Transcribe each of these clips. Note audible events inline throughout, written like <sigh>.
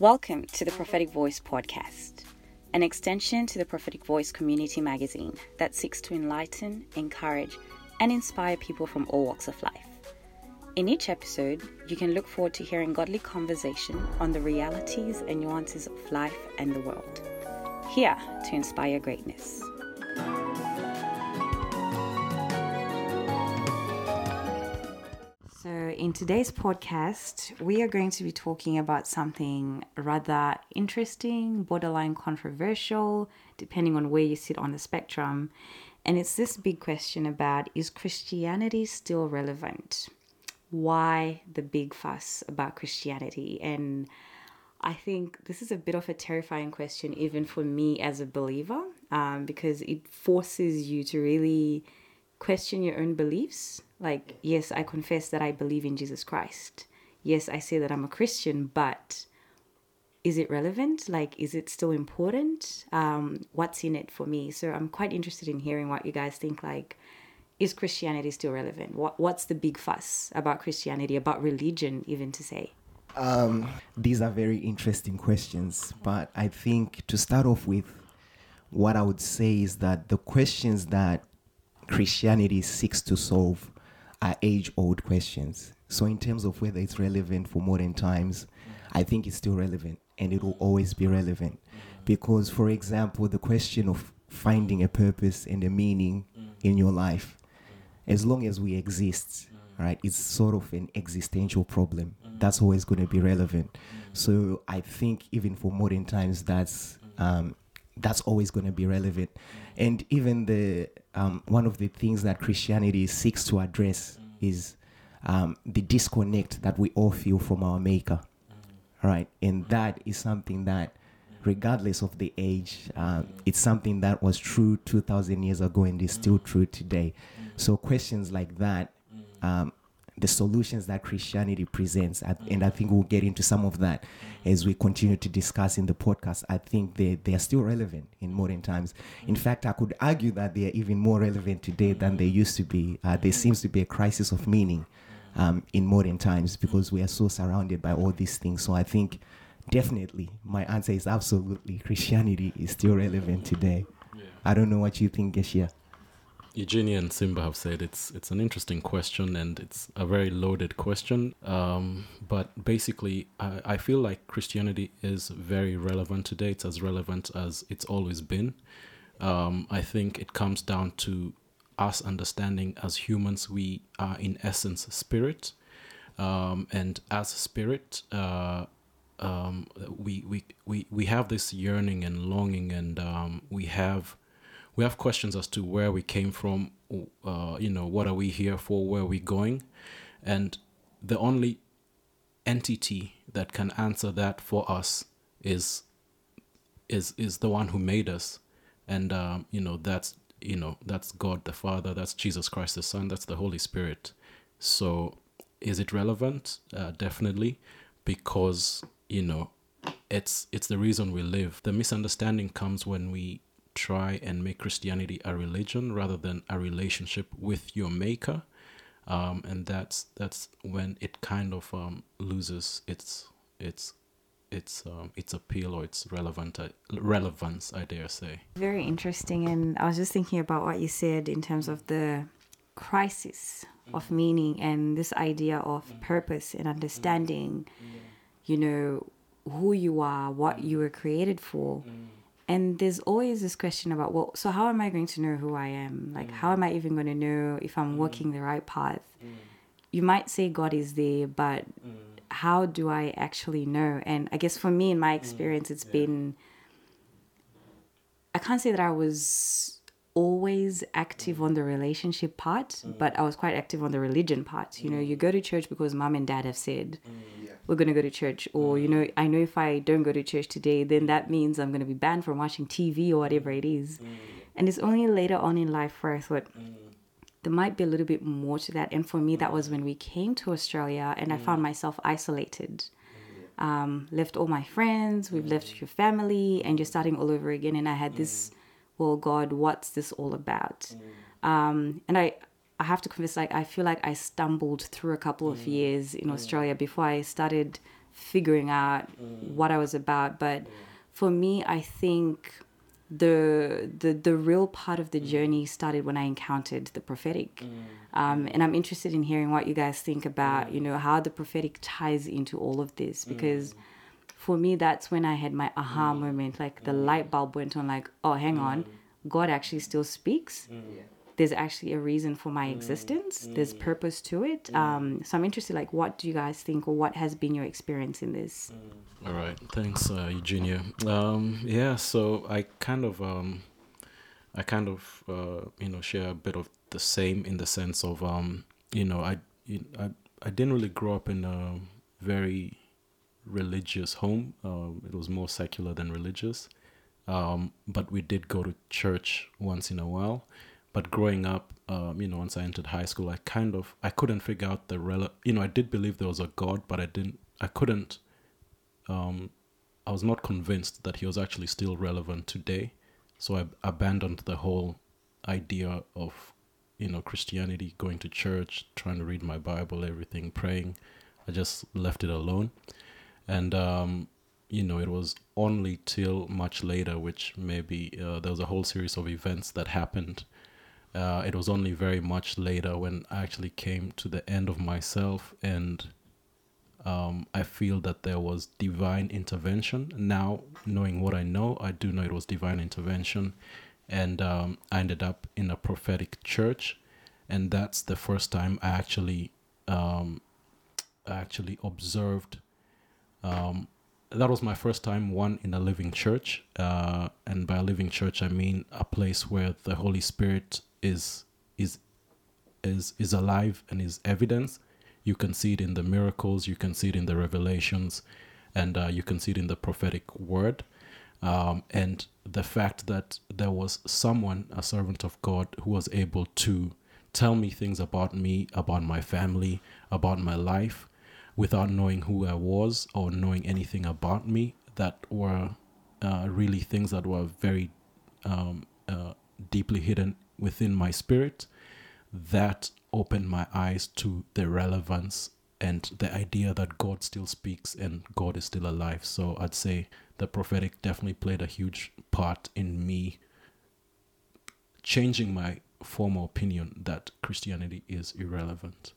Welcome to the Prophetic Voice podcast, an extension to the Prophetic Voice community magazine that seeks to enlighten, encourage, and inspire people from all walks of life. In each episode, you can look forward to hearing godly conversation on the realities and nuances of life and the world. Here to inspire greatness. In today's podcast, we are going to be talking about something rather interesting, borderline controversial, depending on where you sit on the spectrum. And it's this big question about is Christianity still relevant? Why the big fuss about Christianity? And I think this is a bit of a terrifying question, even for me as a believer, um, because it forces you to really question your own beliefs. Like, yes, I confess that I believe in Jesus Christ. Yes, I say that I'm a Christian, but is it relevant? Like, is it still important? Um, what's in it for me? So I'm quite interested in hearing what you guys think. Like, is Christianity still relevant? What What's the big fuss about Christianity, about religion, even to say? Um, these are very interesting questions, but I think to start off with, what I would say is that the questions that Christianity seeks to solve are age old questions. So, in terms of whether it's relevant for modern times, I think it's still relevant and it will always be relevant. Because, for example, the question of finding a purpose and a meaning in your life, as long as we exist, right, it's sort of an existential problem. That's always going to be relevant. So, I think even for modern times, that's. Um, that's always going to be relevant. And even the um, one of the things that Christianity seeks to address is um, the disconnect that we all feel from our Maker, right? And that is something that, regardless of the age, um, it's something that was true two thousand years ago and is still true today. So questions like that. The solutions that Christianity presents, and I think we'll get into some of that as we continue to discuss in the podcast. I think they, they are still relevant in modern times. In fact, I could argue that they are even more relevant today than they used to be. Uh, there seems to be a crisis of meaning um, in modern times because we are so surrounded by all these things. So I think definitely my answer is absolutely Christianity is still relevant today. I don't know what you think, Geshia. Eugenia and Simba have said it's it's an interesting question and it's a very loaded question. Um, but basically, I, I feel like Christianity is very relevant today. It's as relevant as it's always been. Um, I think it comes down to us understanding as humans we are in essence spirit, um, and as spirit. Uh, um, we, we, we, we have this yearning and longing and um, we have we have questions as to where we came from, uh, you know, what are we here for, where are we going, and the only entity that can answer that for us is is is the one who made us, and um, you know that's you know that's God the Father, that's Jesus Christ the Son, that's the Holy Spirit. So, is it relevant? Uh, definitely, because you know it's it's the reason we live. The misunderstanding comes when we try and make Christianity a religion rather than a relationship with your maker. Um, and that's that's when it kind of um, loses its its its um, its appeal or its relevant uh, relevance, I dare say. Very interesting, and I was just thinking about what you said in terms of the crisis of meaning and this idea of purpose and understanding. You know who you are, what you were created for and there's always this question about well so how am i going to know who i am? Like how am i even going to know if i'm mm. walking the right path? Mm. You might say god is there but mm. how do i actually know? And i guess for me in my experience it's been i can't say that i was always active on the relationship part but i was quite active on the religion part. You know you go to church because mom and dad have said we're going to go to church or you know mm. i know if i don't go to church today then that means i'm going to be banned from watching tv or whatever it is. Mm. And it's only later on in life where i thought mm. there might be a little bit more to that. And for me that was when we came to australia and i found myself isolated. Um, left all my friends we've left your family and you're starting all over again. And i had this well god what's this all about? Um, and i I have to confess, like I feel like I stumbled through a couple of mm. years in mm. Australia before I started figuring out mm. what I was about. But for me, I think the the the real part of the journey started when I encountered the prophetic, um, and I'm interested in hearing what you guys think about you know how the prophetic ties into all of this because for me that's when I had my aha moment like the light bulb went on like oh hang on God actually still speaks there's actually a reason for my existence there's purpose to it um, so I'm interested like what do you guys think or what has been your experience in this All right, thanks, uh, Eugenia. Um, yeah, so I kind of, um, I kind of, uh, you know, share a bit of the same in the sense of, um, you know, I, I, I didn't really grow up in a very religious home. Um, it was more secular than religious, um, but we did go to church once in a while. But growing up, um, you know, once I entered high school, I kind of, I couldn't figure out the rel. You know, I did believe there was a God, but I didn't, I couldn't um, I was not convinced that he was actually still relevant today. So I abandoned the whole idea of, you know, Christianity, going to church, trying to read my Bible, everything, praying. I just left it alone. And, um, you know, it was only till much later, which maybe uh, there was a whole series of events that happened. Uh, it was only very much later when I actually came to the end of myself and um, I feel that there was divine intervention. Now, knowing what I know, I do know it was divine intervention. And um, I ended up in a prophetic church. And that's the first time I actually, um, I actually observed. Um, that was my first time, one, in a living church. Uh, and by a living church, I mean a place where the Holy Spirit is, is, is, is alive and is evidence. You can see it in the miracles you can see it in the revelations and uh, you can see it in the prophetic word. Um, and the fact that there was someone a servant of god who was able to tell me things about me about my family about my life without knowing who i was or knowing anything about me that were uh, really things that were very um, uh, deeply hidden within my spirit that opened my eyes to the relevance and the idea that God still speaks and God is still alive. So I'd say the prophetic definitely played a huge part in me changing my former opinion that Christianity is irrelevant.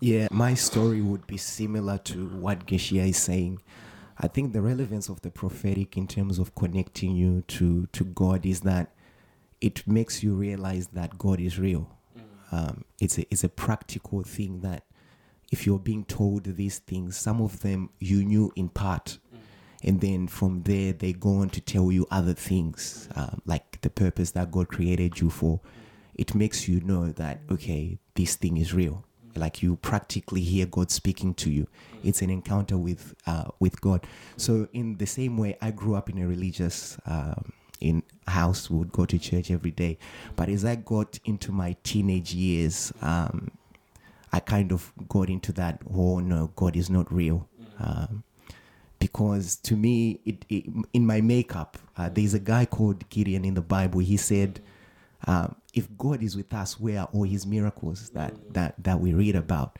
Yeah, my story would be similar to what Geshia is saying. I think the relevance of the prophetic in terms of connecting you to, to God is that it makes you realize that God is real. Um, it's, a, it's a practical thing that if you're being told these things, some of them you knew in part. And then from there, they go on to tell you other things, um, like the purpose that God created you for. It makes you know that, okay, this thing is real. Like you practically hear God speaking to you. It's an encounter with uh, with God. So in the same way, I grew up in a religious um, in house. Would go to church every day. But as I got into my teenage years, um, I kind of got into that. Oh no, God is not real. Um, because to me, it, it in my makeup, uh, there's a guy called Gideon in the Bible. He said, um, "If God is with us, where are all His miracles that that that we read about?"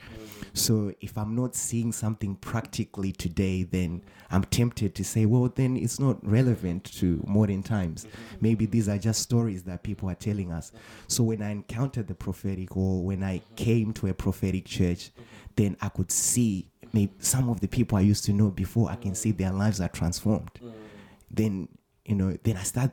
So if I'm not seeing something practically today, then I'm tempted to say, "Well, then it's not relevant to modern times. Maybe these are just stories that people are telling us." So when I encountered the prophetic, or when I came to a prophetic church, then I could see maybe some of the people I used to know before, I can see their lives are transformed. Then, you know, then I start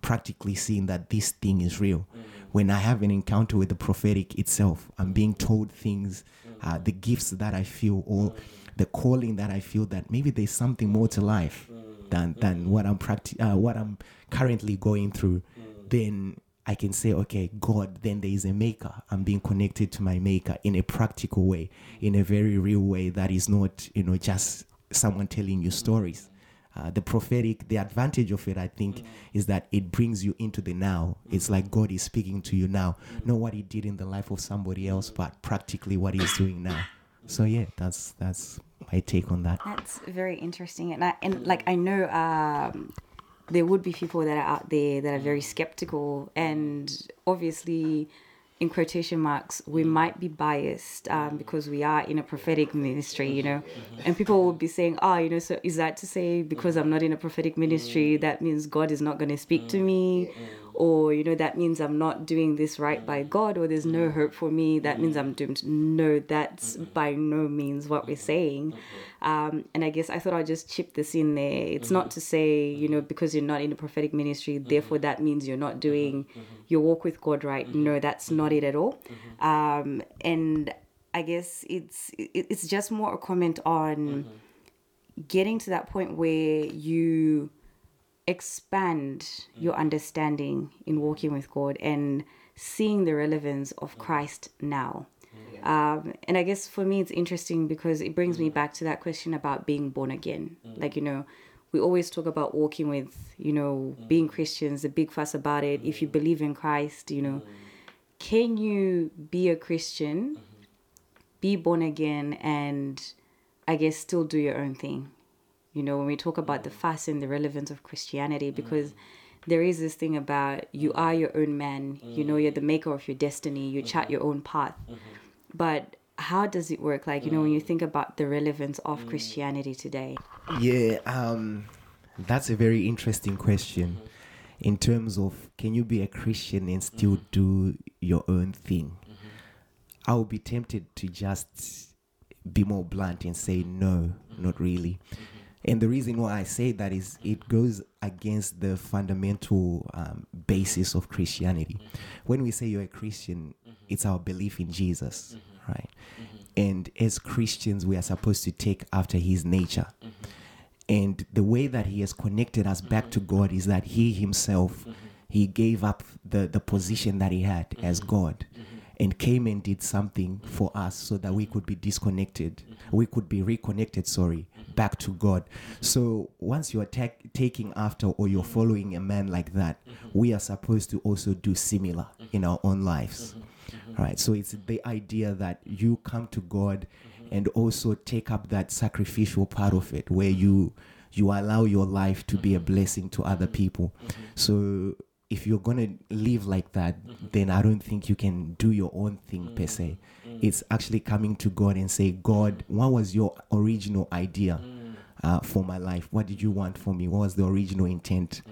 practically seeing that this thing is real. When I have an encounter with the prophetic itself, I'm being told things, uh, the gifts that I feel, or the calling that I feel that maybe there's something more to life than than what I'm practi- uh, what I'm currently going through. Then I can say, okay, God, then there is a maker. I'm being connected to my maker in a practical way, in a very real way that is not, you know, just someone telling you stories. Uh, the prophetic, the advantage of it, I think, is that it brings you into the now. It's like God is speaking to you now, not what He did in the life of somebody else, but practically what He's doing now. So yeah, that's that's my take on that. That's very interesting, and I, and like I know um, there would be people that are out there that are very skeptical, and obviously, in quotation marks, we mm. might be biased um, mm. because we are in a prophetic ministry, you know, mm-hmm. and people will be saying, oh, you know, so is that to say because I'm mm-hmm. not in a prophetic ministry, mm. that means God is not going to speak to me? Or, you know, that means I'm not doing this right by God, or there's no hope for me, that means I'm doomed. No, that's by no means what we're saying. Um, and I guess I thought I'd just chip this in there. It's not to say, you know, because you're not in a prophetic ministry, therefore that means you're not doing your walk with God right. No, that's not it at all. Um, and I guess it's it's just more a comment on getting to that point where you expand mm. your understanding in walking with God and seeing the relevance of mm. Christ now. Mm. Um, and I guess for me, it's interesting because it brings me back to that question about being born again. Like, you know, we always talk about walking with, you know, being Christians, the big fuss about it. If you believe in Christ, you know, can you be a Christian, mm-hmm. be born again, and I guess still do your own thing? You know, when we talk about the mm. fast and the relevance of Christianity, mm. because there is this thing about you mm. are your own man, you know, you're the maker of your destiny, you chart mm-hmm. your own path. Mm-hmm. But how does it work? Like, you know, when you think about the relevance of Christianity today. Yeah, um, that's a very interesting question. Mm-hmm. In terms of can you be a Christian and still do your own thing? I would be tempted to just be more blunt and say no, not really. And the reason why I say that is it goes against the fundamental um, basis of Christianity. When we say you're a Christian, mm-hmm. it's our belief in Jesus, mm-hmm. right? Mm-hmm. And as Christians, we are supposed to take after his nature. And the way that he has connected us back to God is that he himself, he gave up the, the position that he had as God and came and did something for us so that we could be disconnected. Mm-hmm. We could be reconnected sorry mm-hmm. back to god. So once you're ta- taking after or you're following a man like that mm-hmm. we are supposed to also do similar in our own lives. Right so it's the idea that you come to god and also take up that sacrificial part of it where you you allow your life to be a blessing to other people. So if you're gonna live like that, mm-hmm. then I don't think you can do your own thing per se. Mm-hmm. Mm-hmm. It's actually coming to God and say, God, what was your original idea uh, for my life? What did you want for me? What was the original intent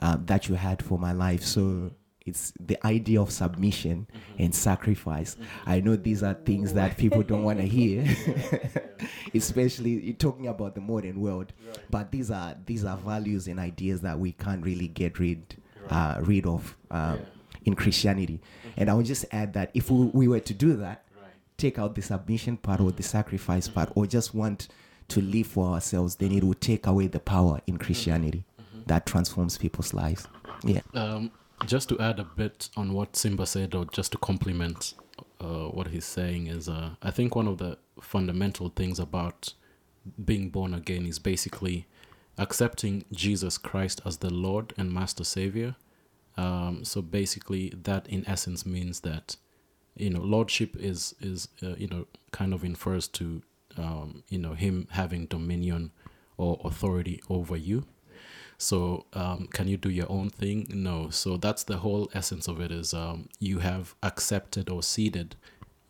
uh, that you had for my life? So it's the idea of submission and sacrifice. I know these are things that people don't want to hear, <laughs> <laughs> especially talking about the modern world. But these are these are values and ideas that we can't really get rid uh, rid of uh, in Christianity. And I would just add that if we, we were to do that, take out the submission part or the sacrifice part, or just want to live for ourselves, then it would take away the power in Christianity that transforms people's lives. Yeah. Um, just to add a bit on what Simba said, or just to complement uh, what he's saying, is uh, I think one of the fundamental things about being born again is basically accepting Jesus Christ as the Lord and Master Savior. Um, so basically, that in essence means that you know lordship is is uh, you know kind of infers to um, you know him having dominion or authority over you. So um, can you do your own thing? No. So that's the whole essence of it. Is um, you have accepted or ceded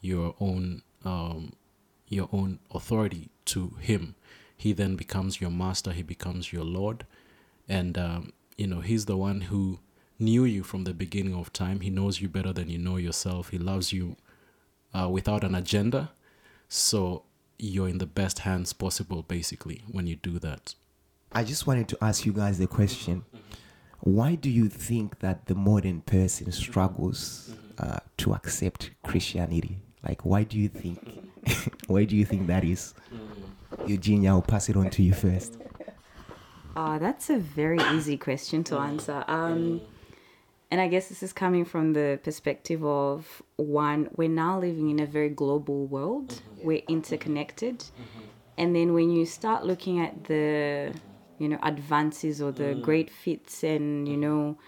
your own um, your own authority to him he then becomes your master he becomes your lord and um, you know he's the one who knew you from the beginning of time he knows you better than you know yourself he loves you uh, without an agenda so you're in the best hands possible basically when you do that I just wanted to ask you guys the question why do you think that the modern person struggles uh, to accept Christianity? Like, why do you think? <laughs> why do you think that is? Eugenia, I'll pass it on to you first. Uh, that's a very easy question to answer. Um, and I guess this is coming from the perspective of one, we're now living in a very global world, we're interconnected. And then when you start looking at the, you know, advances or the great feats and, you know,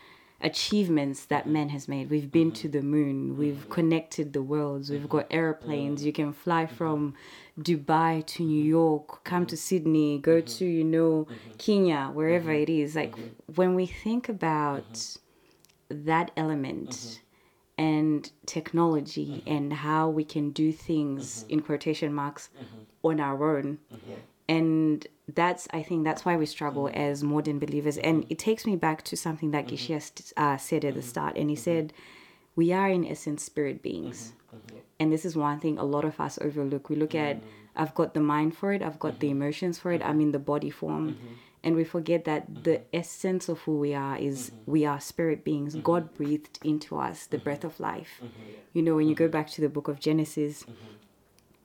achievements that man has made. We've been to the moon, we've connected the worlds, we've got airplanes, you can fly from Dubai to New York, come to Sydney, go mm-hmm. to, you know, mm-hmm. Kenya, wherever mm-hmm. it is. Like when we think about that element and technology and how we can do things in quotation marks on our own and that's i think that's why we struggle mm-hmm. as modern believers. And it takes me back to something that mm-hmm. gishia st- uh, said at the mm-hmm. start. And he said we are in essence spirit beings. And this is one thing a lot of us overlook. We look at mm. i've got the mind for it i've got the emotions for it i'm in the body form. And we forget that the essence of who we are is we are spirit beings. God breathed into us the breath of life. You know when you go back to the book of genesis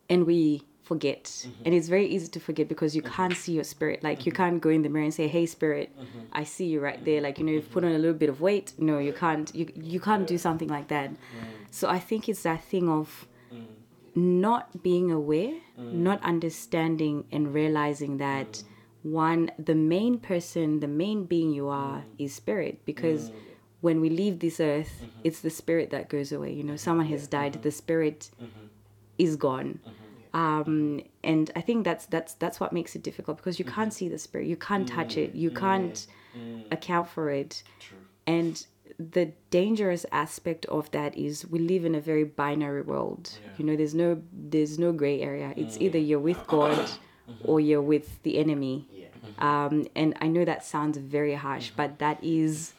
and we forget. Mm-hmm. And it's very easy to forget because you mm-hmm. can't see your spirit. Like you mm-hmm. can't go in the mirror and say hey spirit i see you right there. Like you know you've put on a little bit of weight. No you can't. You, you can't do something like that. So i think it's that thing of mm. not being aware mm. not understanding and realizing that mm. one the main person the main being you are is spirit. Because when we leave this earth it's the spirit that goes away. You know someone has died the spirit is gone um, and I think that's that's that's what makes it difficult because you mm-hmm. can't see the spirit, you can't touch it, you mm-hmm. can't mm. account for it, and the dangerous aspect of that is we live in a very binary world. You know, there's no there's no gray area. It's mm. either you're with God <coughs> mm-hmm. or you're with the enemy. Um, and I know that sounds very harsh, but that is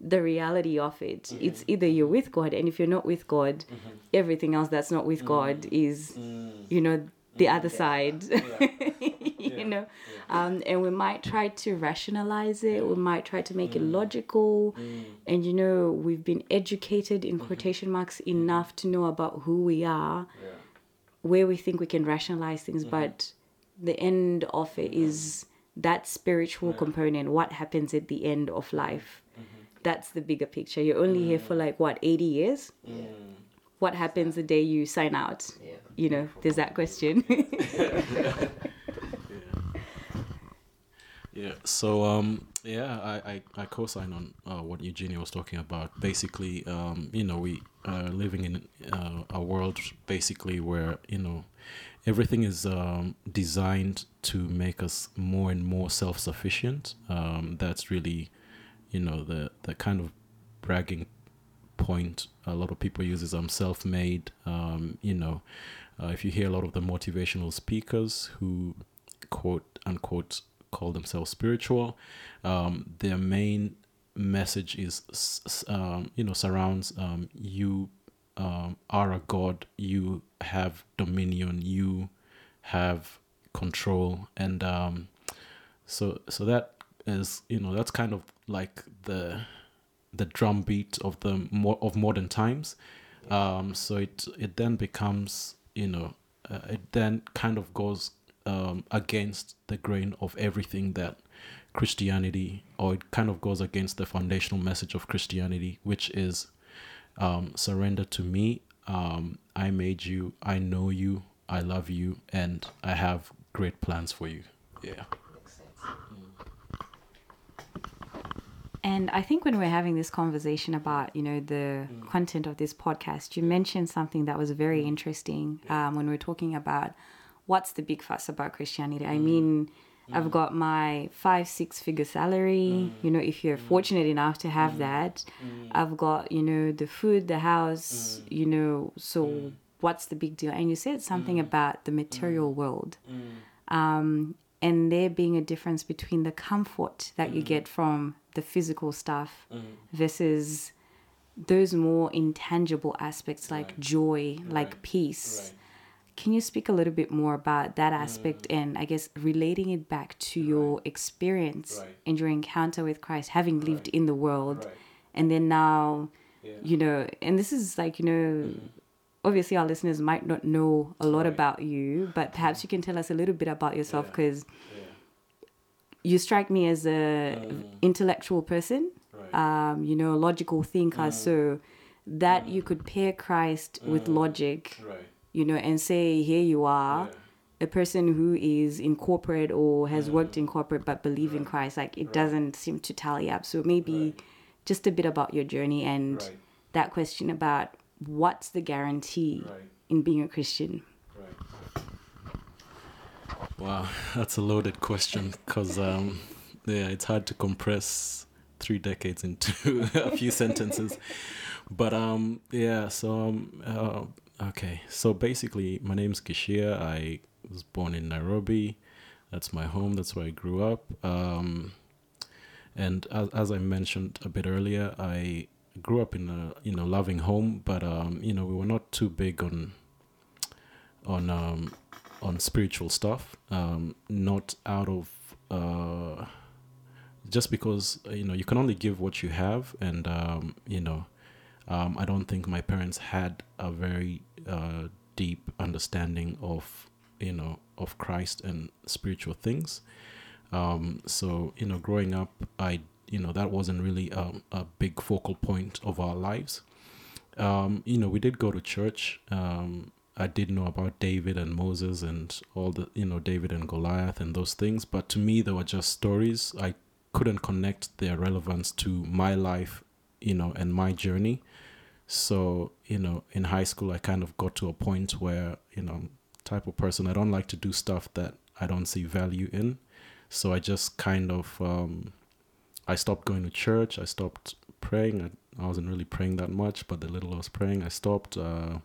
the reality of it. Mm-hmm. It's either you're with God, and if you're not with God, mm-hmm. everything else that's not with mm. God is, mm. you know, the mm. other side. <laughs> you know, um, and we might try to rationalize it. We might try to make it logical, and you know, we've been educated in mm-hmm. quotation marks enough to know about who we are, where we think we can rationalize things, but the end of it is that spiritual component. What happens at the end of life? That's the bigger picture. You're only here for like what 80 years. What happens the day you sign out? You know, there's that question. <laughs> Yeah. So um, yeah, I, I, I co-sign on uh, what Eugenia was talking about. Basically, um, you know, we are living in uh, a world basically where you know everything is um, designed to make us more and more self-sufficient. Um, that's really, you know, the the kind of bragging point a lot of people use is I'm self-made. Um, you know, uh, if you hear a lot of the motivational speakers who quote unquote call themselves spiritual, um, their main message is um, you know surrounds um, you um, are a god, you have dominion, you have control, and um, so so that is you know that's kind of like the the drumbeat of the more of modern times. Um, so it it then becomes you know uh, it then kind of goes um, against the grain of everything that Christianity, or it kind of goes against the foundational message of Christianity, which is um, surrender to me. Um, I made you. I know you. I love you, and I have great plans for you. Yeah. And I think when we're having this conversation about, you know, the mm. content of this podcast, you mentioned something that was very mm. interesting um, when we are talking about what's the big fuss about Christianity. I mm. mean, I've got my five, six figure salary. You know, if you're fortunate enough to have that, I've got, you know, the food, the house, you know, so what's the big deal? And you said something about the material world. Um, and there being a difference between the comfort that you get from the physical stuff mm. versus those more intangible aspects like joy, like peace. Can you speak a little bit more about that mm. aspect and I guess relating it back to your experience Right. and your encounter with Christ, having lived in the world, and then now, you know, and this is like, you know, mm. obviously our listeners might not know a lot Right. about you, but perhaps you can tell us a little bit about yourself because you strike me as a mm. intellectual person, um, you know, a logical thinker. Mm. So that you mm. could pair Christ with logic, Right. you know, and say, here you are, a person who is in corporate or has worked in corporate but believe in Christ. Like it doesn't seem to tally up. So maybe just a bit about your journey and Right. that question about what's the guarantee Right. in being a Christian. Wow, that's a loaded question because um, yeah, it's hard to compress three decades into <laughs> a few sentences. but um, yeah. So um, uh, okay. So basically, my name's Gishia. I was born in Nairobi. That's my home. That's where I grew up. Um, and as, as I mentioned a bit earlier, I grew up in a you know loving home, but um, you know we were not too big on on um, on spiritual stuff. Um, not out of uh, just because you know you can only give what you have, and um, you know um, I don't think my parents had a very uh, deep understanding of you know of Christ and spiritual things. Um, so you know, growing up, I you know that wasn't really a, a big focal point of our lives. Um, you know, we did go to church. I did know about David and Moses and all the you know David and Goliath and those things, but to me they were just stories. I couldn't connect their relevance to my life, you know, and my journey. So you know, in high school, I kind of got to a point where you know, type of person I don't like to do stuff that I don't see value in. So I just kind of um, I stopped going to church. I stopped praying. I, I wasn't really praying that much, but the little I was praying, I stopped. Uh,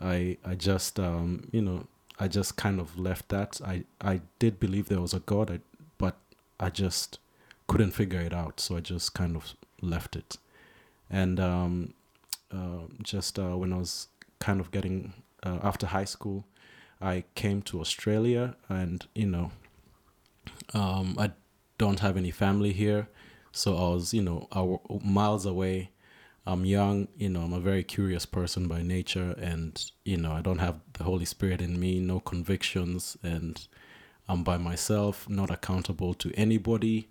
I I just um, you know I just kind of left that. I I did believe there was a God, I, but I just couldn't figure it out. So I just kind of left it. And um, uh, just uh, when I was kind of getting uh, after high school, I came to Australia, and you know, um, I don't have any family here, so I was you know miles away. I'm young, you know, I'm a very curious person by nature, and you know, I don't have the Holy Spirit in me, no convictions, and I'm by myself, not accountable to anybody.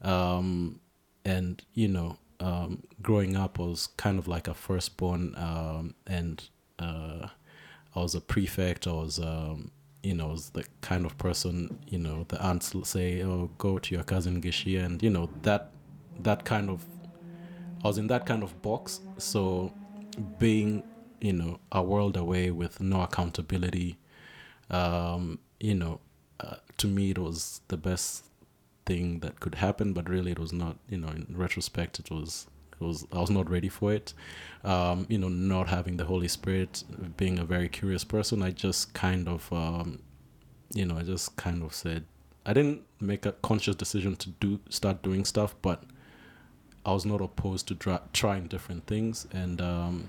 Um, and you know, um, growing up, I was kind of like a firstborn, um, and uh, I was a prefect. I was, um, you know, was the kind of person, you know, the aunts say, "Oh, go to your cousin Gishia," and you know that that kind of. I was in that kind of box, so being, you know, a world away with no accountability, um, you know, uh, to me it was the best thing that could happen, but really it was not. You know, in retrospect, it was it was I was not ready for it. Um, you know, not having the Holy Spirit, being a very curious person, I just kind of, um, you know, I just kind of said I didn't make a conscious decision to do start doing stuff, but I was not opposed to dra- trying different things and. Um,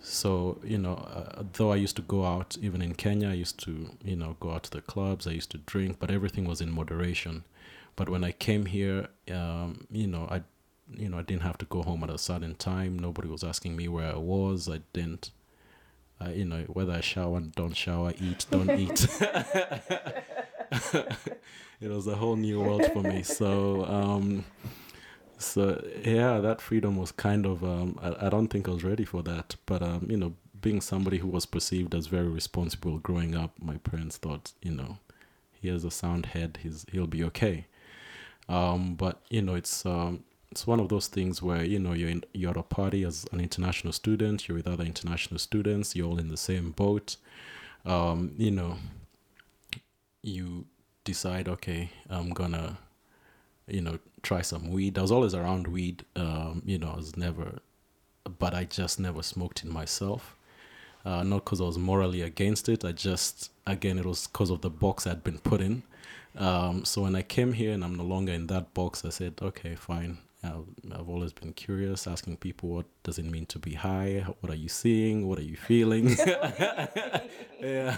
so you know uh, though i used to go out even in kenya i used to you know go out to the clubs i used to drink but everything was in moderation. But when i came here um, you know i you know i didn't have to go home at a certain time. Nobody was asking me where i was. I didn't uh, you know whether i shower don't shower eat don't <laughs> eat. <laughs> It was a whole new world for me. So um, so yeah that freedom was kind of um, I, I don't think i was ready for that but um, you know being somebody who was perceived as very responsible growing up my parents thought you know he has a sound head he's he'll be okay. Um, but you know it's um, it's one of those things where you know you're in, you're at a party as an international student you're with other international students you're all in the same boat. Um, you know you decide okay i'm gonna you know, try some weed. I was always around weed. Um, you know, I was never, but I just never smoked it myself. Uh, not because I was morally against it. I just, again, it was because of the box I'd been put in. Um, so when I came here and I'm no longer in that box, I said, okay, fine. I've, I've always been curious, asking people, what does it mean to be high? What are you seeing? What are you feeling? <laughs> <laughs> yeah.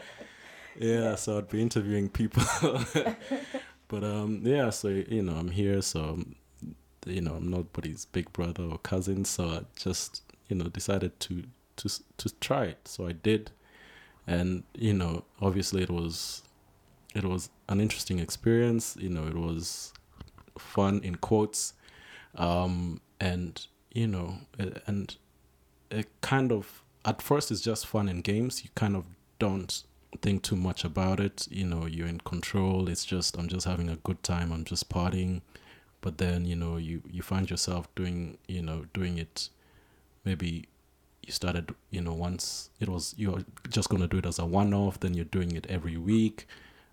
<laughs> yeah, so I'd be interviewing people but um, yeah, so you know, I'm here, so you know, I'm nobody's big brother or cousin, so I just you know decided to to to try it. So I did, and you know, obviously it was it was an interesting experience. You know, it was fun in quotes, um, and you know, and it kind of at first it's just fun and games. You kind of don't think too much about it. You know, you're in control. It's just I'm just having a good time. I'm just partying. But then you know you you find yourself doing you know doing it. Maybe you started you know once it was you're just gonna do it as a one off. Then you're doing it every week.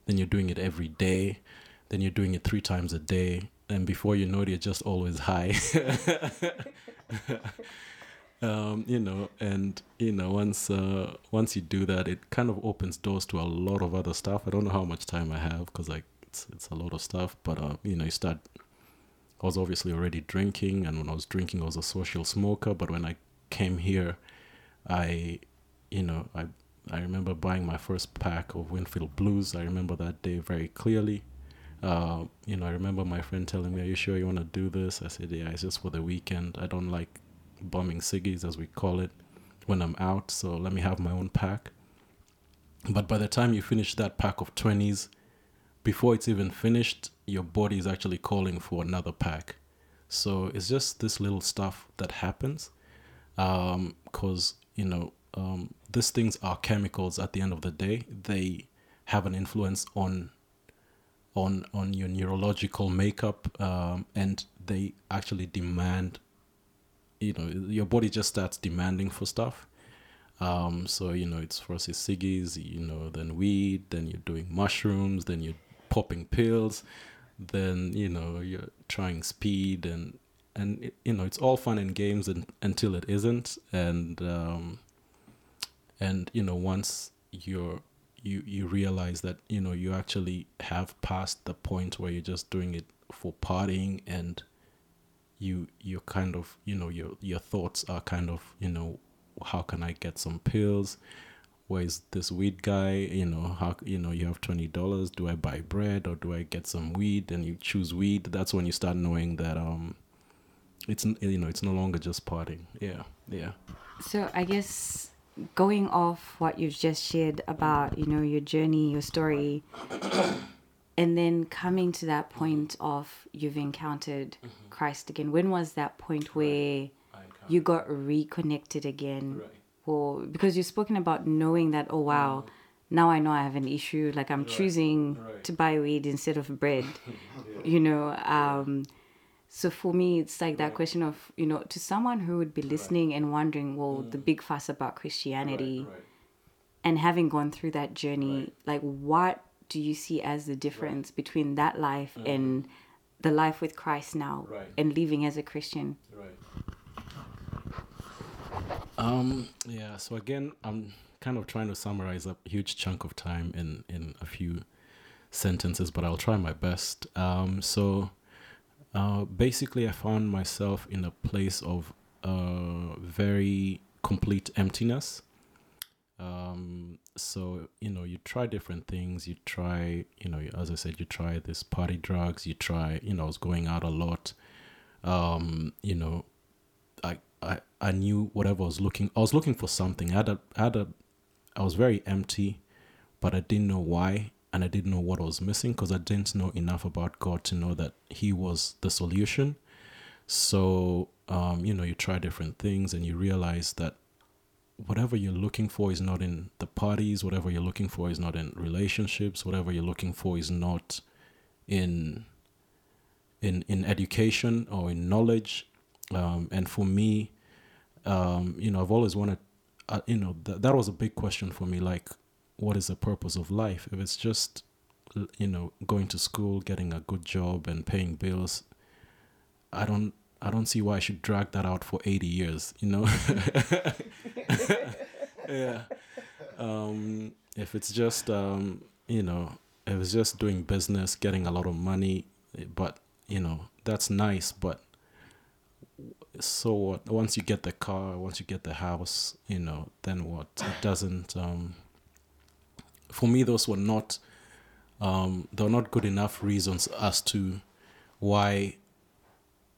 Then you're doing it every day. Then you're doing it three times a day. And before you know it, you're just always high. <laughs> <laughs> um, you know, and you know, once uh, once you do that, it kind of opens doors to a lot of other stuff. I don't know how much time I have because like it's it's a lot of stuff, but uh, you know, you start. I was obviously already drinking, and when I was drinking, I was a social smoker. But when I came here, I, you know, I I remember buying my first pack of Winfield Blues. I remember that day very clearly. Uh, you know, I remember my friend telling me, "Are you sure you want to do this?" I said, "Yeah, it's just for the weekend. I don't like bumming ciggies, as we call it, when I'm out. So let me have my own pack." But by the time you finish that pack of twenties, before it's even finished, your body is actually calling for another pack. So it's just this little stuff that happens, because um, you know um, these things are chemicals. At the end of the day, they have an influence on on on your neurological makeup um, and they actually demand you know your body just starts demanding for stuff. Um, so you know it's first it's ciggies you know then weed then you're doing mushrooms then you're popping pills then you know you're trying speed and and it, you know it's all fun and games and, until it isn't. And um, and you know once you're you you realize that you know you actually have passed the point where you're just doing it for partying and you you're kind of you know your your thoughts are kind of you know how can I get some pills? Where is this weed guy? You know how you know you have twenty dollars. Do I buy bread or do I get some weed? And you choose weed. That's when you start knowing that um it's you know it's no longer just partying. Yeah yeah. So I guess going off what you've just shared about you know your journey your story and then coming to that point of you've encountered mm-hmm. christ again when was that point where you got reconnected again right. or because you've spoken about knowing that oh wow mm-hmm. now i know i have an issue like i'm right. choosing right. to buy weed instead of bread <laughs> yeah. you know um so for me, it's like that question of, you know, to someone who would be listening right. and wondering, well, mm. the big fuss about Christianity right, right. and having gone through that journey, like what do you see as the difference between that life mm. and the life with Christ now and living as a Christian? Right. Um, yeah, so again, I'm kind of trying to summarize a huge chunk of time in, in a few sentences, but I'll try my best. Um, so uh, basically, I found myself in a place of uh, very complete emptiness. Um, so you know, you try different things. You try, you know, as I said, you try this party drugs. You try, you know, I was going out a lot. Um, you know, I I I knew whatever I was looking. I was looking for something. I had a I had a. I was very empty, but I didn't know why and I didn't know what I was missing because I didn't know enough about God to know that He was the solution. So, um, you know, you try different things and you realize that whatever you're looking for is not in the parties, whatever you're looking for is not in relationships, whatever you're looking for is not in in in education or in knowledge. Um, and for me, um, you know, I've always wanted, uh, you know, th- that was a big question for me. Like, what is the purpose of life if it's just you know going to school getting a good job and paying bills i don't i don't see why i should drag that out for 80 years you know? <laughs> Yeah. Um, if it's just um, you know if it's just doing business getting a lot of money but you know that's nice but so what? Once you get the car once you get the house you know then what? It doesn't um for me, those were not um, they were not good enough reasons as to why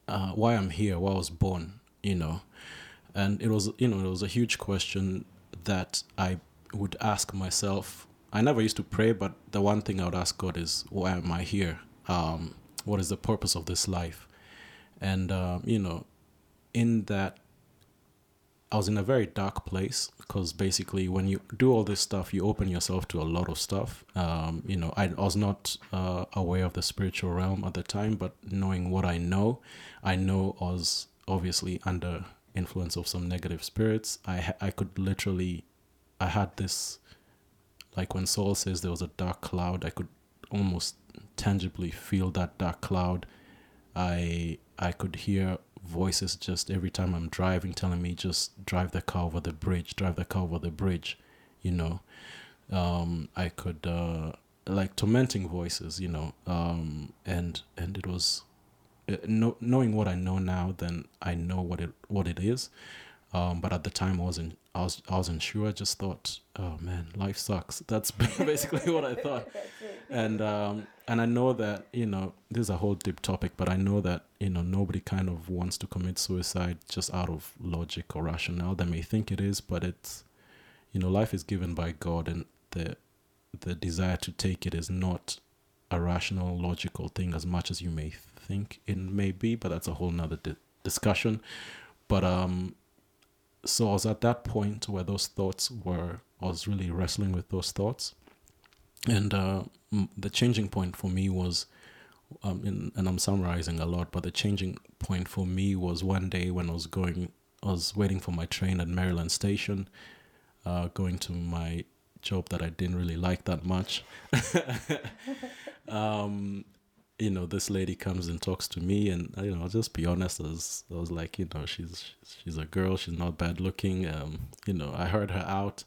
uh, why I'm here, why I was born, you know. And it was you know it was a huge question that I would ask myself. I never used to pray, but the one thing I would ask God is, why am I here? Um, what is the purpose of this life? And uh, you know, in that I was in a very dark place because basically when you do all this stuff, you open yourself to a lot of stuff. Um, you know, I, I was not uh, aware of the spiritual realm at the time, but knowing what I know, I know I was obviously under influence of some negative spirits. I I could literally, I had this, like when Saul says there was a dark cloud, I could almost tangibly feel that dark cloud. I I could hear voices just every time I'm driving telling me just drive the car over the bridge, drive the car over the bridge, you know. Um, I could uh, like tormenting voices, you know, um, and and it was uh, know, knowing what I know now, then I know what it what it is. Um, but at the time, I wasn't I was I wasn't sure. I just thought, oh man, life sucks. <laughs> That's <laughs> basically what I thought. <laughs> And um, and I know that you know this is a whole deep topic, but I know that you know nobody kind of wants to commit suicide just out of logic or rationale. They may think it is, but it's you know life is given by God, and the the desire to take it is not a rational, logical thing as much as you may think it may be, but that's a whole nother di- discussion. But um, so I was at that point where those thoughts were, I was really wrestling with those thoughts, and uh, the changing point for me was, um, in, and I'm summarizing a lot, but the changing point for me was one day when I was going, I was waiting for my train at Maryland Station, uh, going to my job that I didn't really like that much. <laughs> um, you know, this lady comes and talks to me, and you know, I'll just be honest. I was, I was like, you know, she's she's a girl. She's not bad looking. Um, you know, I heard her out.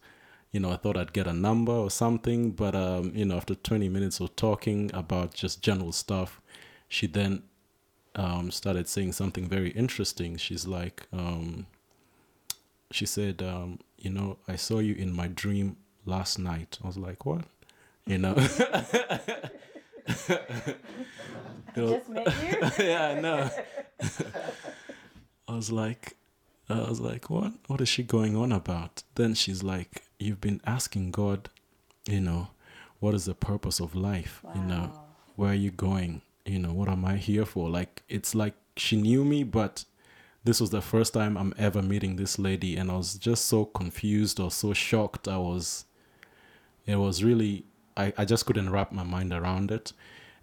You know, I thought I'd get a number or something, but um, you know, after twenty minutes of talking about just general stuff, she then um started saying something very interesting. She's like, um, she said, um, you know, I saw you in my dream last night. I was like, what? You know. <laughs> <laughs> just met you. <laughs> yeah, I know. I was like, I was like, what? What is she going on about? Then she's like, you've been asking God, you know, what is the purpose of life? Wow. You know, where are you going? You know, what am I here for? Like, it's like she knew me, but this was the first time I'm ever meeting this lady, and I was just so confused or so shocked. I was, it was really, I, I just couldn't wrap my mind around it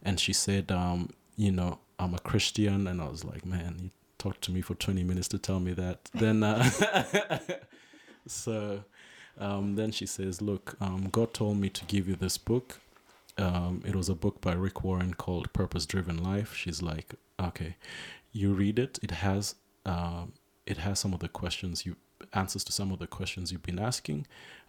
and she said, um, you know, I'm a Christian, and I was like, man, you talked to me for 20 minutes to tell me that. then, uh, <laughs> so, um, then she says, look, um, God told me to give you this book. Um, it was a book by Rick Warren called Purpose Driven Life. She's like, okay, you read it. It has, um, it has some of the questions you answers to some of the questions you've been asking.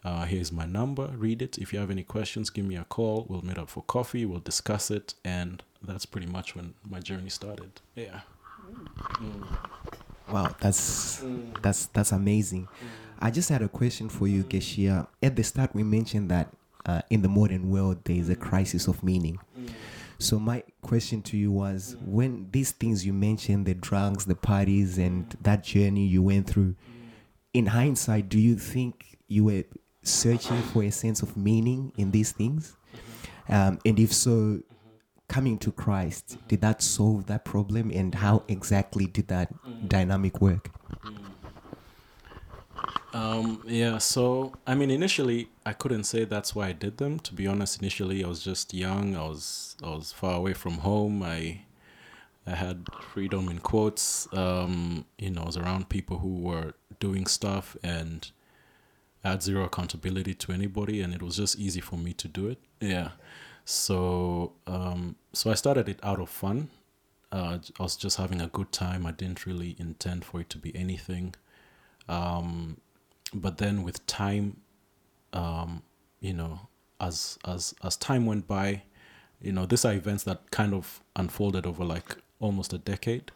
Uh, here's my number. Read it. If you have any questions, give me a call. We'll meet up for coffee. We'll discuss it. And that's pretty much when my journey started. Yeah. Mm. Wow, that's mm. that's that's amazing. Mm. I just had a question for you, Keshia. At the start, we mentioned that uh, in the modern world there is a crisis of meaning. So my question to you was, when these things you mentioned, the drugs, the parties, and that journey you went through, in hindsight, do you think you were searching for a sense of meaning in these things? Um, and if so, coming to Christ, did that solve that problem? And how exactly did that dynamic work? Um, yeah, so I mean, initially, I couldn't say that's why I did them. To be honest, initially, I was just young. I was I was far away from home. I I had freedom in quotes. Um, you know, I was around people who were doing stuff and I had zero accountability to anybody, and it was just easy for me to do it. Yeah. So, um, so I started it out of fun. Uh, I was just having a good time. I didn't really intend for it to be anything. Um, but then with time, um, you know, as as as time went by, you know, these are events that kind of unfolded over like almost a decade.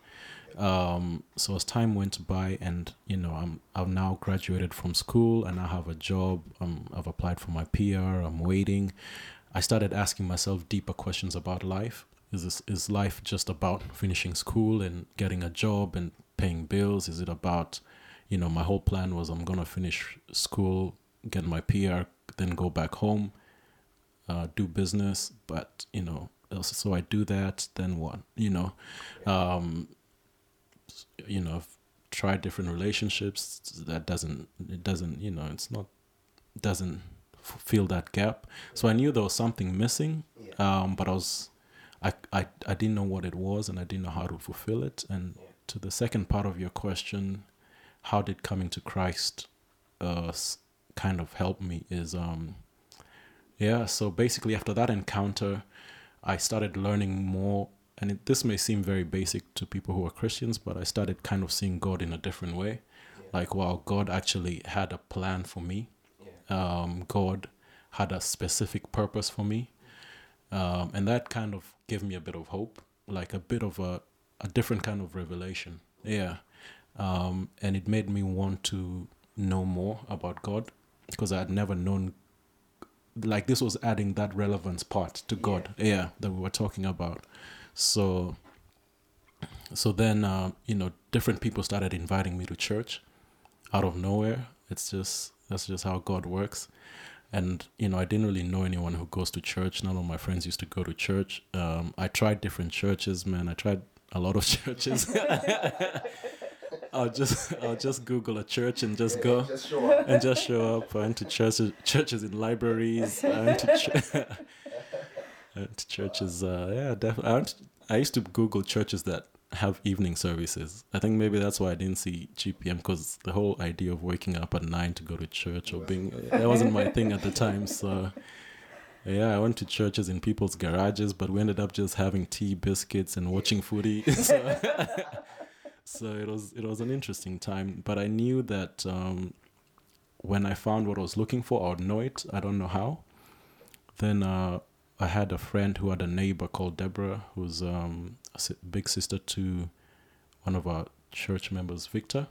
Um, so as time went by, and you know, I'm I've now graduated from school and I have a job. Um, I've applied for my PR. I'm waiting. I started asking myself deeper questions about life. Is this is life just about finishing school and getting a job and paying bills? Is it about, you know, my whole plan was I'm gonna finish school, get my PR, then go back home, uh, do business. But you know, so I do that, then what? You know, um, you know, I've tried different relationships. That doesn't, it doesn't, you know, it's not, doesn't fill that gap. So I knew there was something missing, um, but I was, I, I, I didn't know what it was, and I didn't know how to fulfill it. And to the second part of your question, how did coming to Christ, uh, kind of help me? Is um, yeah. So basically, after that encounter I started learning more and it, this may seem very basic to people who are Christians, but I started kind of seeing God in a different way. Like, wow, God actually had a plan for me. Um, God had a specific purpose for me. Um, and that kind of gave me a bit of hope, like a bit of a, a different kind of revelation. Yeah. Um, and it made me want to know more about God because I had never known like this was adding that relevance part to God, yeah, that we were talking about. So, so then uh, you know, different people started inviting me to church out of nowhere. It's just that's just how God works. And you know, I didn't really know anyone who goes to church. None of my friends used to go to church. Um, I tried different churches, man. I tried a lot of <laughs> churches. <laughs> I'll just I'll just Google a church and just go Just and just show up. I went to churches, churches in libraries. I went to, <laughs> ch- I went to churches. Uh, yeah, definitely. I, used to Google churches that have evening services. I think maybe that's why I didn't see GPM because the whole idea of waking up at nine to go to church or being that wasn't my thing at the time. So. Yeah, I went to churches in people's garages, but we ended up just having tea, biscuits, and watching footy. <laughs> so, so it was it was an interesting time. But I knew that um, when I found what I was looking for, I would know it. I don't know how. Then uh, I had a friend who had a neighbor called Deborah, who's um, a big sister to one of our church members, Victor.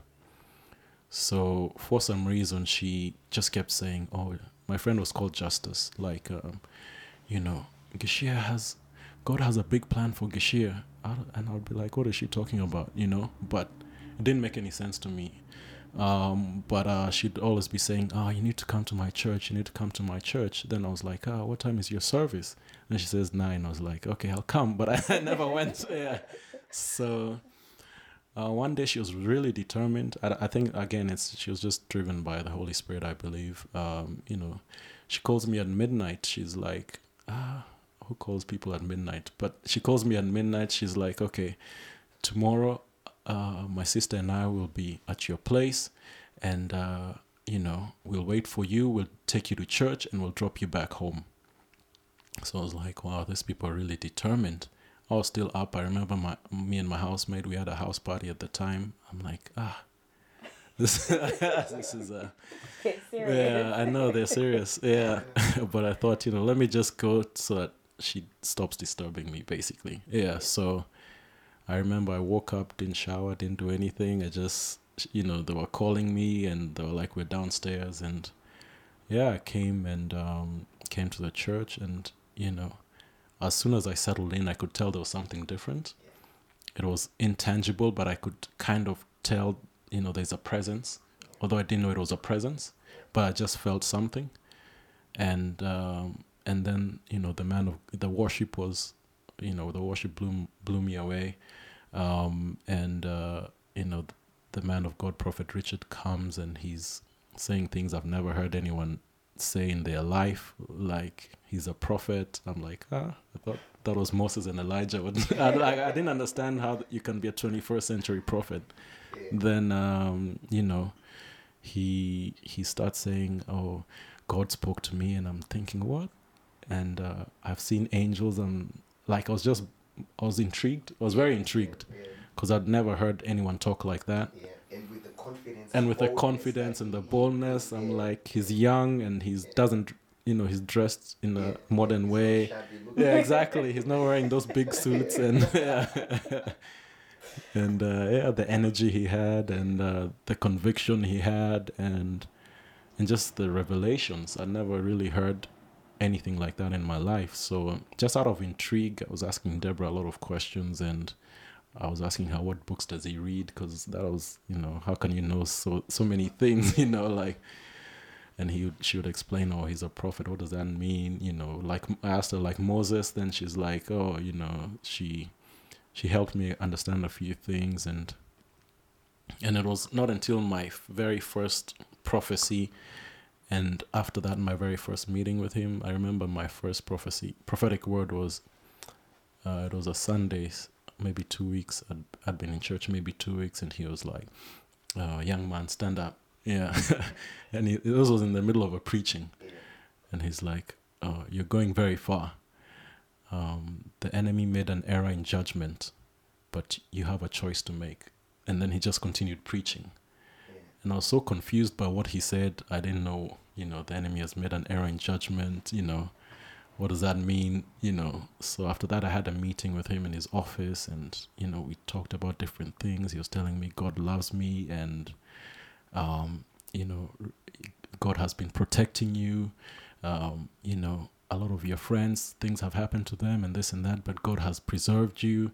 So for some reason, she just kept saying, "Oh, my friend was called Justice. Like, um, you know, Geshia has, God has a big plan for Geshia." And I'll be like, "What is she talking about?" You know, but it didn't make any sense to me. Um, but uh, she'd always be saying, "Oh, you need to come to my church. You need to come to my church." Then I was like, "Ah, what time is your service?" And she says nine. I was like, "Okay, I'll come," but <laughs> I never went. <laughs> Yeah. So uh, one day she was really determined. I, I think again, it's she was just driven by the Holy Spirit. I believe. Um, you know, she calls me at midnight. She's like, "Ah, who calls people at midnight?" But she calls me at midnight. She's like, "Okay, tomorrow uh, my sister and I will be at your place, and uh, you know we'll wait for you. We'll take you to church, and we'll drop you back home." So I was like, "Wow, these people are really determined." I was still up. I remember my me and my housemate. We had a house party at the time. I'm like, ah, this <laughs> this is a yeah. I know they're serious. Yeah, <laughs> but I thought you know let me just go so that she stops disturbing me. Basically, yeah. So I remember I woke up, didn't shower, didn't do anything. I just, you know, they were calling me and they were like, we're downstairs. And yeah, I came and um, came to the church. And, you know, as soon as I settled in, I could tell there was something different. It was intangible, but I could kind of tell, you know, there's a presence. Although I didn't know it was a presence, but I just felt something. And, um, and then, you know, the man of the worship was you know the worship blew blew me away. Um and uh you know the man of god prophet richard comes and he's saying things i've never heard anyone say in their life like he's a prophet. I'm like ah i thought that was moses and elijah. <laughs> But I, I, didn't understand how you can be a 21st century prophet. Then um you know he he starts saying oh god spoke to me and i'm thinking what? And uh, i've seen angels and like I was just I was intrigued. I was very intrigued because I'd never heard anyone talk like that. Yeah, and with the confidence. And with the confidence and the boldness, I'm like he's young and he doesn't you know he's dressed in a modern way. Yeah, exactly. He's not wearing those big <laughs> suits and yeah. <laughs> and uh, yeah, the energy he had and uh, the conviction he had and and just the revelations. I never really heard anything like that in my life. So um, just out of intrigue, I was asking Deborah a lot of questions and I was asking her what books does he read? Because that was you know how can you know so so many <laughs> things you know like and he she would explain oh he's a prophet. What does that mean? You know like I asked her like Moses then she's like oh you know she she helped me understand a few things and and it was not until my very first prophecy and after that my very first meeting with him i remember my first prophecy prophetic word was uh, it was a sunday maybe two weeks I'd, I'd been in church maybe two weeks and he was like uh, young man stand up yeah <laughs> and he, this was in the middle of a preaching and he's like oh you're going very far um, the enemy made an error in judgment, but you have a choice to make. And then he just continued preaching. And I was so confused by what he said. I didn't know, you know, the enemy has made an error in judgment, you know, what does that mean, you know? So after that, I had a meeting with him in his office and, you know, we talked about different things. He was telling me God loves me and, um, you know, God has been protecting you. Um, you know, a lot of your friends, things have happened to them and this and that, but God has preserved you.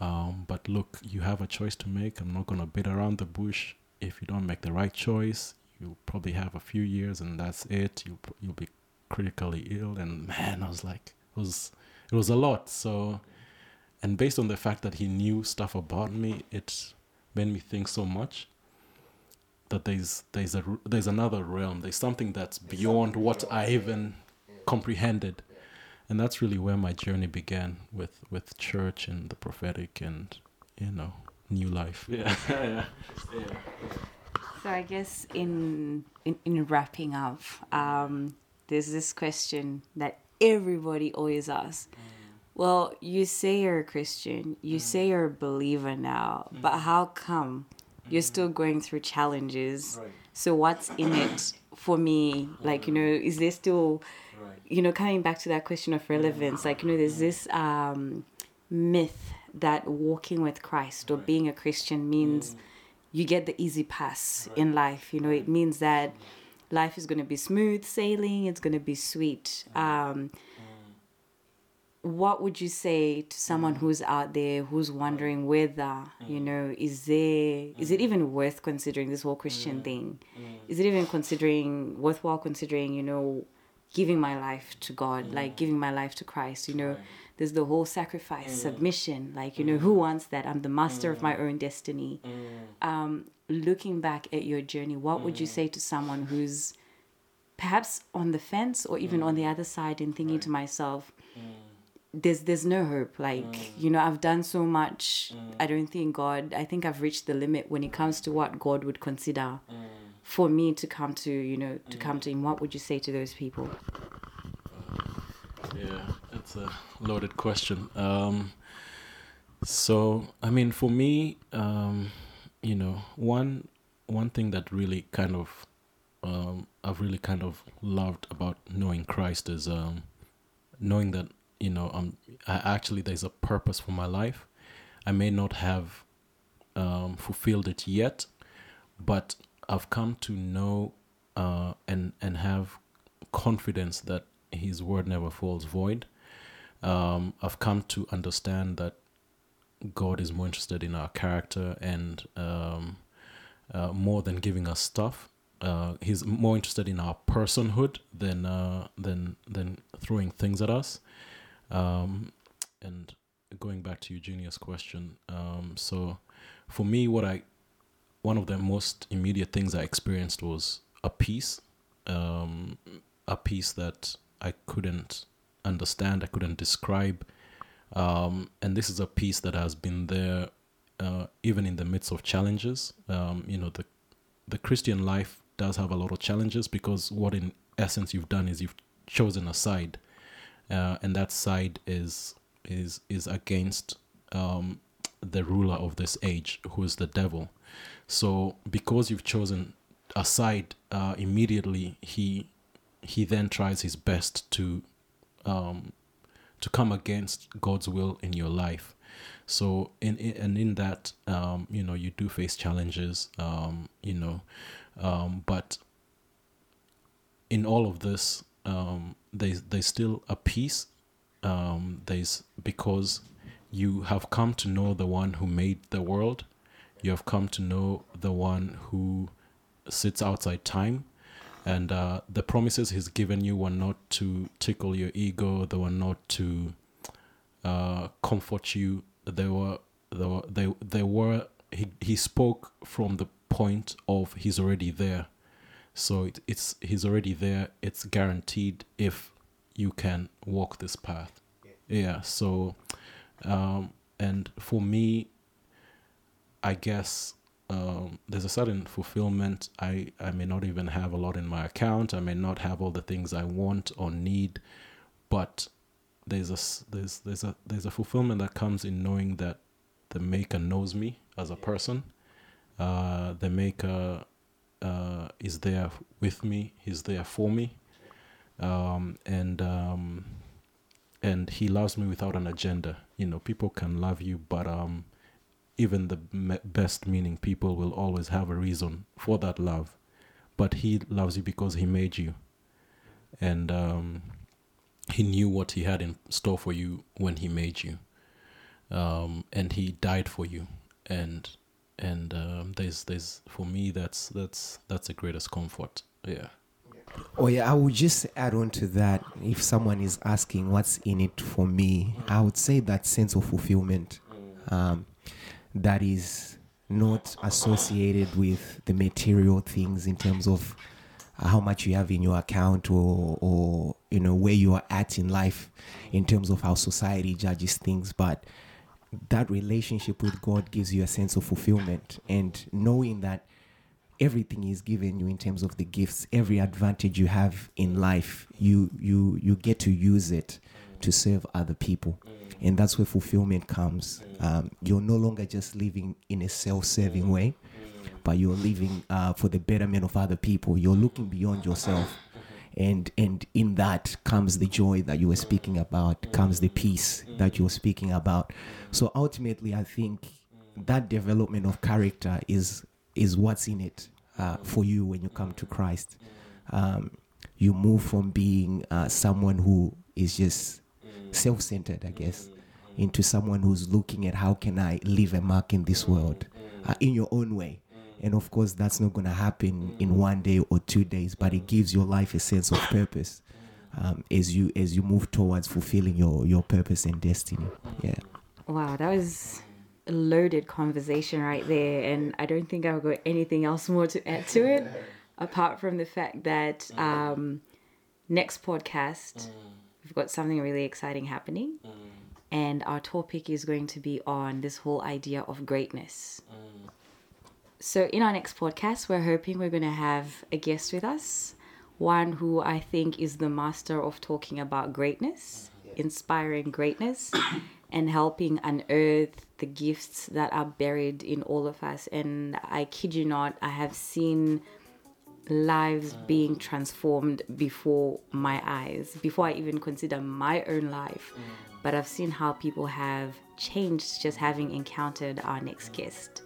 Um, but look, you have a choice to make. I'm not going to beat around the bush. If you don't make the right choice, you'll probably have a few years and that's it. You'll, you'll be critically ill. And man, I was like, it was, it was a lot. So, and based on the fact that he knew stuff about me, it made me think so much that there's there's a there's another realm there's something that's beyond what i even comprehended and that's really where my journey began with with church and the prophetic and you know new life yeah. <laughs> yeah yeah, so i guess in in, in wrapping up um there's this question that everybody always asks. Mm. Well you say you're a christian you say mm. you're a believer now mm. but how come you're still going through challenges? Right. so what's in it for me? Like you know is there still right. you know coming back to that question of relevance like you know there's this um myth that walking with christ or being a christian means you get the easy pass in life you know it means that life is going to be smooth sailing it's going to be sweet. Mm. Um what would you say to someone mm. who's out there who's wondering whether you mm. know is there is it even worth considering this whole christian thing? Is it even considering worthwhile considering you know giving my life to god like giving my life to christ you know there's the whole sacrifice mm. submission like you know mm. who wants that? I'm the master of my mm. own destiny. Um looking back at your journey what would you say to someone who's perhaps on the fence or even on the other side and thinking to myself there's there's no hope. Like you know i've done so much. I don't think god i think i've reached the limit when it comes to what god would consider for me to come to you know to come to him. What would you say to those people? Yeah, it's a loaded question. Um, so, I mean, for me, um, you know, one one thing that really kind of um, I've really kind of loved about knowing Christ is um, knowing that you know um, I actually there's a purpose for my life. I may not have um, fulfilled it yet, but I've come to know uh, and and have confidence that His word never falls void. Um, I've come to understand that God is more interested in our character and um, uh, more than giving us stuff. Uh, he's more interested in our personhood than uh, than than throwing things at us. Um, and going back to Eugenia's question, um, so for me, what I one of the most immediate things I experienced was a peace, um, a peace that I couldn't understand, I couldn't describe, um, and this is a peace that has been there uh, even in the midst of challenges. Um, you know, the the Christian life does have a lot of challenges because what in essence you've done is you've chosen a side, uh, and that side is is is against um, the ruler of this age, who is the devil. So because you've chosen a side, uh, immediately he he then tries his best to um, to come against God's will in your life. So in, in and in that, um, you know, you do face challenges, um, you know, um, but in all of this, um, there's there's still a peace. Um, there's because you have come to know the one who made the world. You have come to know the one who sits outside time and uh, the promises he's given you were not to tickle your ego. They were not to uh, comfort you. They were they were they, they were he, he spoke from the point of he's already there. So it, it's he's already there. It's guaranteed if you can walk this path. Yeah. So um, and for me i guess um, there's a certain fulfillment. I, I may not even have a lot in my account. I may not have all the things I want or need, but there's a there's there's a there's a fulfillment that comes in knowing that the maker knows me as a person. Uh, the maker uh, is there with me. He's there for me, um, and um, and he loves me without an agenda. You know, people can love you, but um, even the me- best meaning people will always have a reason for that love. But he loves you because he made you, and um, he knew what he had in store for you when he made you, um, and he died for you, and and um, there's there's for me that's that's that's the greatest comfort. Yeah. Oh yeah, I would just add on to that. If someone is asking what's in it for me, I would say that sense of fulfillment, um, that is not associated with the material things in terms of how much you have in your account or or you know where you are at in life in terms of how society judges things, but that relationship with God gives you a sense of fulfillment. And knowing that everything is given you in terms of the gifts every advantage you have in life you you you get to use it to serve other people. And that's where fulfillment comes. Um, you're no longer just living in a self-serving way but you're living uh, for the betterment of other people. You're looking beyond yourself. And and in that comes the joy that you were speaking about comes the peace that you were speaking about. So ultimately i think that development of character is is what's in it uh, for you when you come to christ. Um, you move from being uh, someone who is just self-centered i guess into someone who's looking at how can i leave a mark in this world uh, in your own way and of course that's not going to happen in one day or two days but it gives your life a sense of purpose um, as you as you move towards fulfilling your your purpose and destiny yeah Wow, that was a loaded conversation right there. And I don't think I've got anything else more to add to it apart from the fact that um, next podcast, we've got something really exciting happening. Mm. And our topic is going to be on this whole idea of greatness. Mm. So, in our next podcast, we're hoping we're going to have a guest with us, one who I think is the master of talking about greatness, mm-hmm. inspiring greatness, <coughs> and helping unearth the gifts that are buried in all of us. And I kid you not, I have seen lives being transformed before my eyes, before I even consider my own life. But I've seen how people have changed just having encountered our next guest.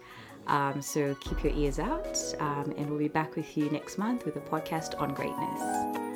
Um, so keep your ears out, um, and we'll be back with you next month with a podcast on greatness.